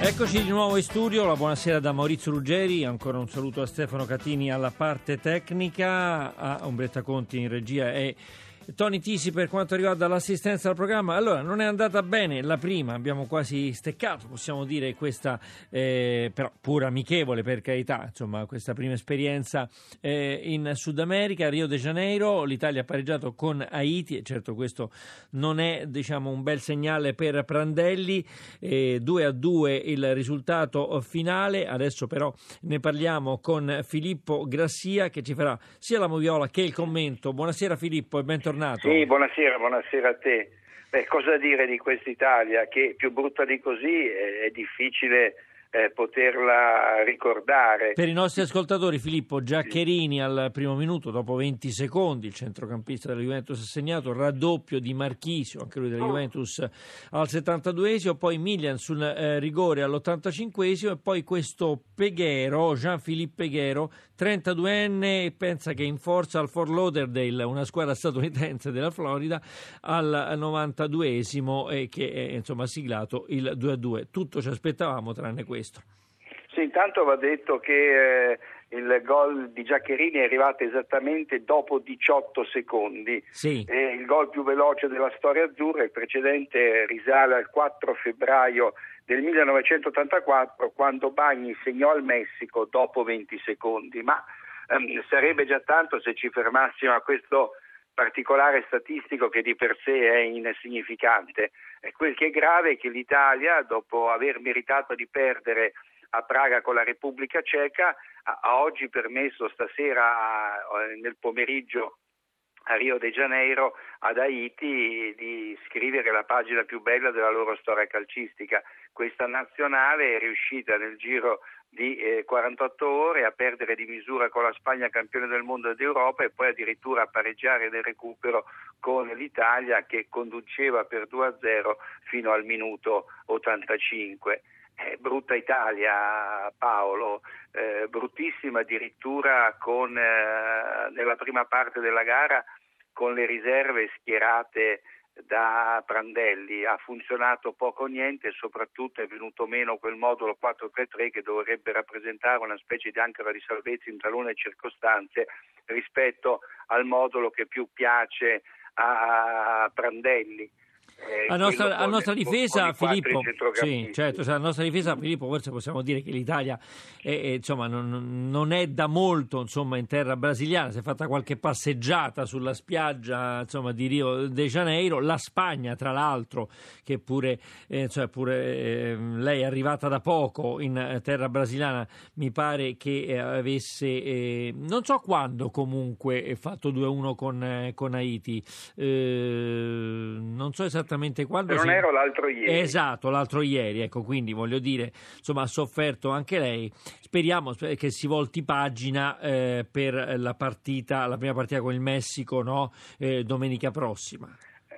Eccoci di nuovo in studio, la buonasera da Maurizio Ruggeri, ancora un saluto a Stefano Catini alla parte tecnica, a Umbretta Conti in regia e Tony Tisi per quanto riguarda l'assistenza al programma. Allora, non è andata bene la prima, abbiamo quasi steccato, possiamo dire questa, eh, però pur amichevole per carità, insomma, questa prima esperienza eh, in Sud America, Rio de Janeiro, l'Italia ha pareggiato con Haiti e certo questo non è diciamo, un bel segnale per Prandelli, eh, 2 a 2 il risultato finale, adesso però ne parliamo con Filippo Grassia che ci farà sia la moviola che il commento. Buonasera Filippo e bentornato bentornato. Sì, buonasera, buonasera a te. Beh, cosa dire di quest'Italia? Che più brutta di così è, è difficile eh, poterla ricordare. Per i nostri ascoltatori, Filippo Giaccherini al primo minuto, dopo 20 secondi, il centrocampista della Juventus ha segnato raddoppio di Marchisio, anche lui della Juventus al 72esimo, poi Milian sul eh, rigore all'85esimo e poi questo Peghero, Jean-Philippe Peghero, 32enne, pensa che in forza al Fort Lauderdale, una squadra statunitense della Florida, al 92esimo e che eh, insomma ha siglato il 2-2. Tutto ci aspettavamo tranne questo questo. Sì, intanto va detto che eh, il gol di Giaccherini è arrivato esattamente dopo 18 secondi. Sì. È il gol più veloce della storia azzurra, il precedente risale al 4 febbraio del 1984 quando Bagni segnò al Messico dopo 20 secondi, ma ehm, sarebbe già tanto se ci fermassimo a questo particolare statistico che di per sé è insignificante. E quel che è grave è che l'Italia, dopo aver meritato di perdere a Praga con la Repubblica Ceca, ha oggi permesso stasera nel pomeriggio a Rio de Janeiro, ad Haiti, di scrivere la pagina più bella della loro storia calcistica. Questa nazionale è riuscita nel giro di eh, 48 ore a perdere di misura con la Spagna campione del mondo ed Europa e poi addirittura a pareggiare nel recupero con l'Italia che conduceva per 2-0 fino al minuto 85. Eh, brutta Italia Paolo, eh, bruttissima addirittura con, eh, nella prima parte della gara con le riserve schierate da Prandelli, ha funzionato poco o niente e soprattutto è venuto meno quel modulo 433 che dovrebbe rappresentare una specie di ancora di salvezza in talune circostanze rispetto al modulo che più piace a Prandelli eh, a, nostra, a nostra difesa, Filippo, sì, certo, cioè, a nostra difesa, Filippo, forse possiamo dire che l'Italia è, è, insomma, non, non, è da molto insomma, in terra brasiliana, si è fatta qualche passeggiata sulla spiaggia insomma, di Rio de Janeiro, la Spagna tra l'altro, che pure, eh, cioè, pure eh, lei è arrivata da poco in terra brasiliana, mi pare che eh, avesse, eh, non so quando comunque, fatto 2-1 con, eh, con Haiti, non so esattamente esattamente quando. Se non si... ero l'altro ieri. Esatto, l'altro ieri, ecco, quindi voglio dire, insomma, ha sofferto anche lei. Speriamo che si volti pagina eh, per la partita, la prima partita con il Messico, no? Eh, domenica prossima.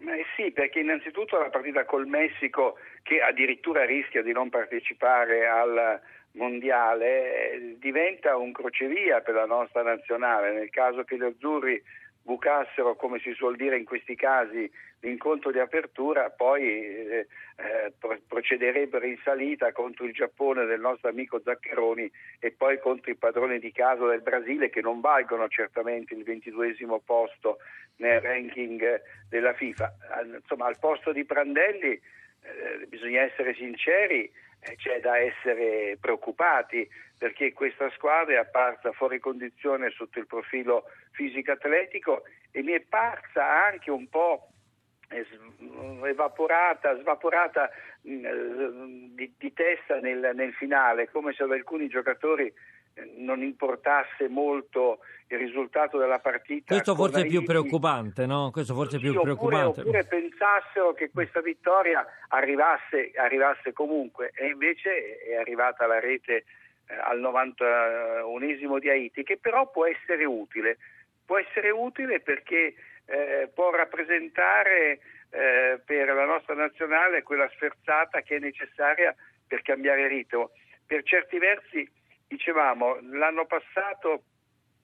Ma sì, perché innanzitutto la partita col Messico, che addirittura rischia di non partecipare al mondiale, eh, diventa un crocevia per la nostra nazionale. Nel caso che gli azzurri bucassero, come si suol dire in questi casi, l'incontro di apertura, poi eh, eh, procederebbero in salita contro il Giappone del nostro amico Zaccheroni e poi contro i padroni di casa del Brasile che non valgono certamente il ventiduesimo posto nel ranking della FIFA. Insomma, al posto di Prandelli eh, bisogna essere sinceri, c'è da essere preoccupati perché questa squadra è apparsa fuori condizione sotto il profilo fisico-atletico e mi è parsa anche un po' evaporata, svaporata mm, di, di testa nel, nel, finale, come se ad alcuni giocatori eh, non importasse molto il risultato della partita. Questo forse è più preoccupante, no? Questo forse è più sì, preoccupante. Oppure, pensassero che questa vittoria arrivasse, arrivasse comunque e invece è arrivata la rete eh, al 91esimo di Haiti, che però può essere utile. Può essere utile perché eh, può rappresentare eh, per la nostra nazionale quella sferzata che è necessaria per cambiare ritmo. Per certi versi, dicevamo, l'anno passato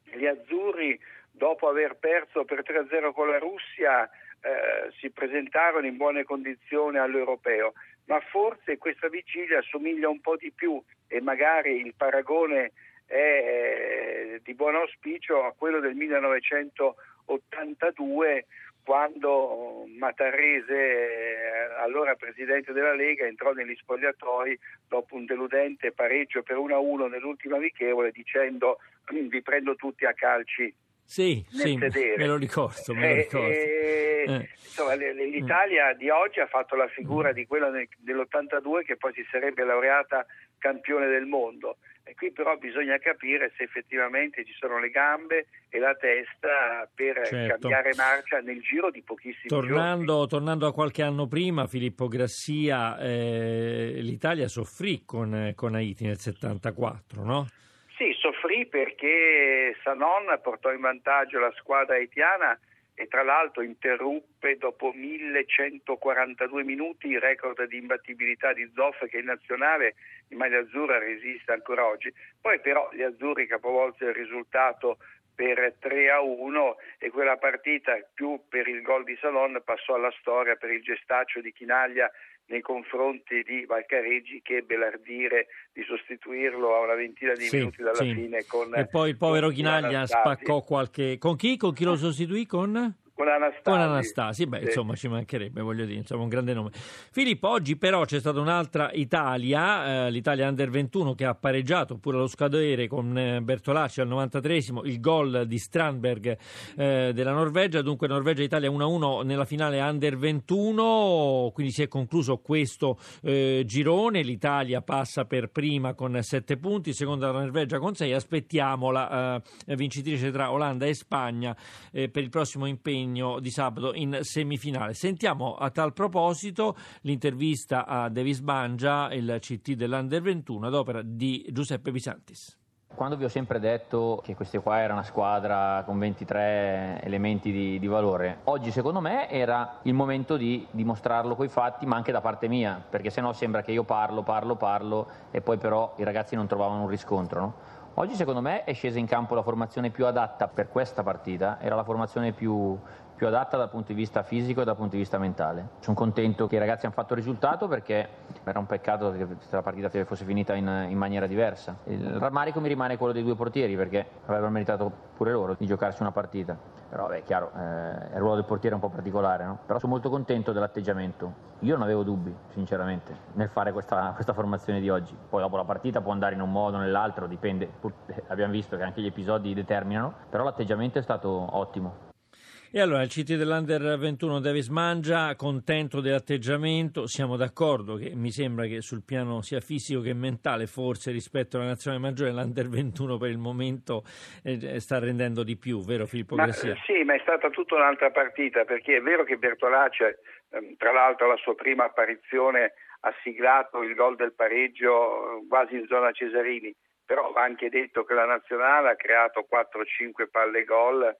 gli azzurri, dopo aver perso per 3-0 con la Russia, eh, si presentarono in buone condizioni all'europeo, ma forse questa vigilia assomiglia un po' di più e magari il paragone è eh, di buon auspicio a quello del 1982 quando Matarese, allora presidente della Lega, entrò negli spogliatoi dopo un deludente pareggio per 1-1 nell'ultima amichevole dicendo vi prendo tutti a calci sì, sì, me lo ricordo. Me lo eh, ricordo. Eh, eh. Insomma, l'Italia di oggi ha fatto la figura mm. di quella dell'82 che poi si sarebbe laureata campione del mondo. E qui però bisogna capire se effettivamente ci sono le gambe e la testa per certo. cambiare marcia nel giro di pochissimi tornando, giorni. Tornando a qualche anno prima, Filippo Grassia, eh, l'Italia soffrì con, con Haiti nel 74, no? Sì, soffrì perché Sanon portò in vantaggio la squadra haitiana e tra l'altro interruppe dopo 1142 minuti il record di imbattibilità di Zoff che in nazionale in maglia azzurra resiste ancora oggi. Poi però gli azzurri capovolsero il risultato per 3 a 1 e quella partita più per il gol di Salon passò alla storia per il gestaccio di Chinaglia nei confronti di Valcareggi che ebbe l'ardire di sostituirlo a una ventina di sì, minuti dalla sì. fine con e poi il povero Chinaglia spaccò qualche con chi? con chi lo sostituì? con? Con Anastasi. Con Anastasi, beh, sì. insomma, ci mancherebbe, voglio dire, insomma, un grande nome. Filippo, oggi però c'è stata un'altra Italia, eh, l'Italia Under 21 che ha pareggiato pure allo scadere con eh, Bertolacci al 93esimo, il gol di Strandberg eh, della Norvegia, dunque Norvegia-Italia 1-1 nella finale Under 21, quindi si è concluso questo eh, girone, l'Italia passa per prima con 7 punti, seconda la Norvegia con 6, aspettiamo la eh, vincitrice tra Olanda e Spagna per il prossimo impegno impegno di sabato in semifinale. Sentiamo a tal proposito l'intervista a Davis Bangia, il CT dell'Under 21, ad opera di Giuseppe Bisantis. Quando vi ho sempre detto che questa qua era una squadra con 23 elementi di, di, valore, oggi secondo me era il momento di dimostrarlo coi fatti, ma anche da parte mia, perché sennò sembra che io parlo, parlo, parlo e poi però i ragazzi non trovavano un riscontro. No? Oggi secondo me è scesa in campo la formazione più adatta per questa partita, era la formazione più, più adatta dal punto di vista fisico e dal punto di vista mentale. Sono contento che i ragazzi hanno fatto il risultato perché era un peccato che la partita fosse finita in, in maniera diversa. Il rammarico mi rimane quello dei due portieri perché avrebbero meritato pure loro di giocarsi una partita. Però è chiaro, eh, il ruolo del portiere è un po' particolare, no? però sono molto contento dell'atteggiamento. Io non avevo dubbi, sinceramente, nel fare questa, questa formazione di oggi. Poi dopo la partita può andare in un modo o nell'altro, dipende, abbiamo visto che anche gli episodi determinano, però l'atteggiamento è stato ottimo. E allora il CT dell'Under 21 Davis Mangia, contento dell'atteggiamento, siamo d'accordo che mi sembra che sul piano sia fisico che mentale, forse rispetto alla nazionale maggiore, l'Under 21 per il momento eh, sta rendendo di più, vero Filippo ma? Sì, ma è stata tutta un'alttra partita, perché è vero che Bertolacci, ehm, tra l'altro la sua prima apparizione ha siglato il gol del pareggio eh, quasi in zona Cesarini, però va anche detto che la nazionale ha creato 4-5 palle gol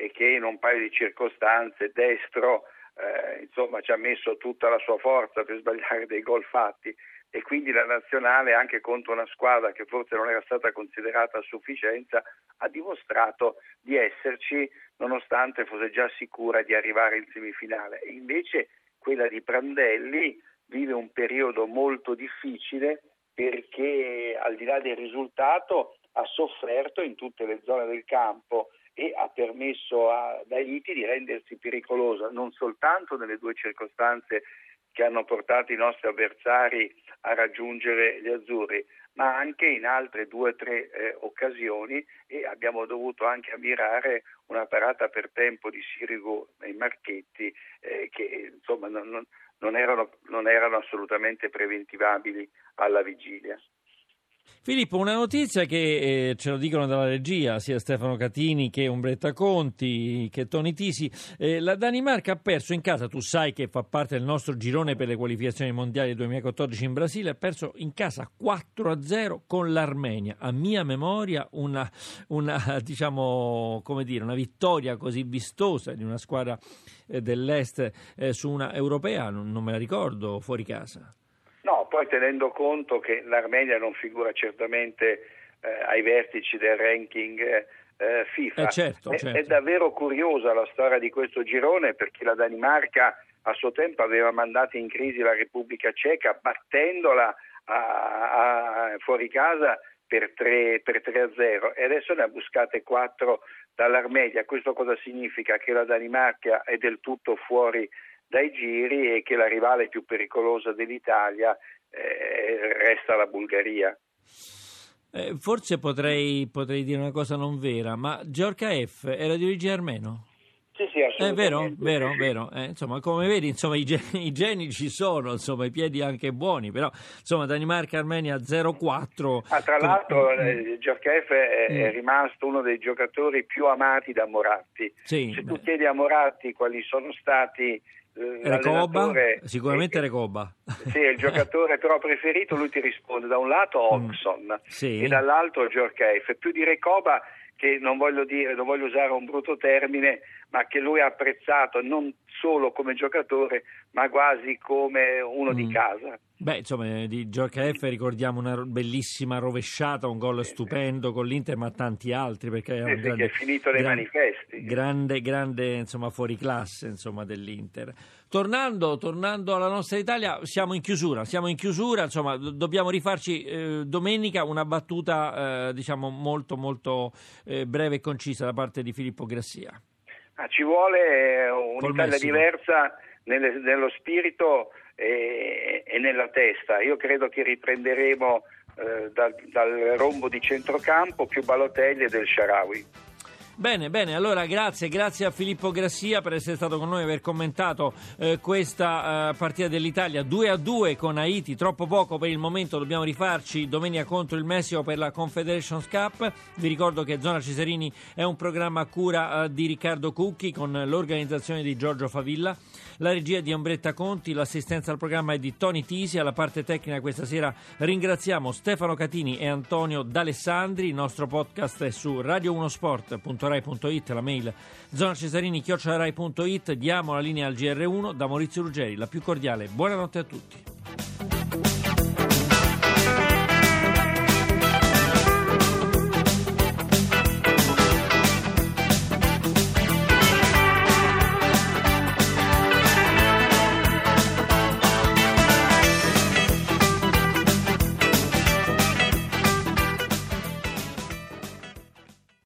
e che in un paio di circostanze destro eh, insomma, ci ha messo tutta la sua forza per sbagliare dei gol fatti. E quindi la nazionale anche contro una squadra che forse non era stata considerata a sufficienza ha dimostrato di esserci nonostante fosse già sicura di arrivare in semifinale. E invece quella di Prandelli vive un periodo molto difficile perché al di là del risultato ha sofferto in tutte le zone del campo e ha permesso ad Haiti di rendersi pericolosa non soltanto nelle due circostanze che hanno portato i nostri avversari a raggiungere gli azzurri, ma anche in altre due o tre eh, occasioni e abbiamo dovuto anche ammirare una parata per tempo di Sirigu e Marchetti eh, che insomma non, non, non, erano, non erano assolutamente preventivabili alla vigilia. Filippo, una notizia che eh, ce lo dicono dalla regia, sia Stefano Catini che Umbretta Conti, che Toni Tisi. Eh, la Danimarca ha perso in casa, tu sai che fa parte del nostro girone per le qualificazioni mondiali 2014 in Brasile, ha perso in casa 4-0 con l'Armenia. A mia memoria una, una, diciamo, dire, una vittoria così vistosa di una squadra eh, dell'Est eh, su una europea, non, non me la ricordo fuori casa. Poi tenendo conto che l'Armenia non figura certamente eh, ai vertici del ranking eh, FIFA, eh certo, è, certo. è davvero curiosa la storia di questo girone perché la Danimarca a suo tempo aveva mandato in crisi la Repubblica Ceca battendola a, a, fuori casa per 3, per 3 a 0 e adesso ne ha buscate 4 dall'Armenia. Questo cosa significa? Che la Danimarca è del tutto fuori dai giri e che la rivale più pericolosa dell'Italia eh, resta la Bulgaria. Eh, forse potrei, potrei, dire una cosa non vera, ma Giorca F era di origine armeno? Sì, sì, assolutamente. È vero, vero, vero. Eh, insomma, come vedi, insomma, i, geni, i, geni, ci sono, insomma, i piedi anche buoni, però, insomma, Danimarca-Armenia 0-4. Ah, tra l'altro, eh, Giorca F è, mm. è, rimasto uno dei giocatori più amati da Moratti. Sì, Se tu chiedi a Moratti quali sono stati eh, Recoba? Sicuramente è, Recoba. Sì, il giocatore però preferito, lui ti risponde da un lato Oxon mm, sì. e dall'altro Giorcaif. Più di Recoba che non voglio dire, non voglio usare un brutto termine, ma che lui ha apprezzato non solo come giocatore, ma quasi come uno mm. di casa. Beh, insomma, di Giorca F ricordiamo una bellissima rovesciata, un gol stupendo con l'Inter, ma tanti altri, perché è, un grande, è finito nei grande, manifesti. Grande, grande, insomma, fuori classe, insomma, dell'Inter. Tornando, tornando, alla nostra Italia, siamo in chiusura, siamo in chiusura, insomma, dobbiamo rifarci eh, domenica una battuta, eh, diciamo, molto, molto eh, breve e concisa da parte di Filippo Grassia. Ah, ci vuole un'Italia diversa nelle, nello spirito e, e, nella testa. Io credo che riprenderemo eh, dal, dal rombo di centrocampo più Balotelli e del Sharawi. Bene, bene, allora grazie, grazie a Filippo Grassia per essere stato con noi e aver commentato eh, questa eh, partita dell'Italia 2 a 2 con Haiti, troppo poco per il momento, dobbiamo rifarci domenica contro il Messico per la Confederations Cup. Vi ricordo che Zona Cesarini è un programma a cura eh, di Riccardo Cucchi con l'organizzazione di Giorgio Favilla, la regia di Ombretta Conti, l'assistenza al programma è di Tony Tisi, alla parte tecnica questa sera ringraziamo Stefano Catini e Antonio D'Alessandri, il nostro podcast è su radio1sport.rai rai.it, la mail zona cesarini chiocciolarai.it, diamo la linea al GR1 da Maurizio Ruggeri, la più cordiale. Buonanotte a tutti.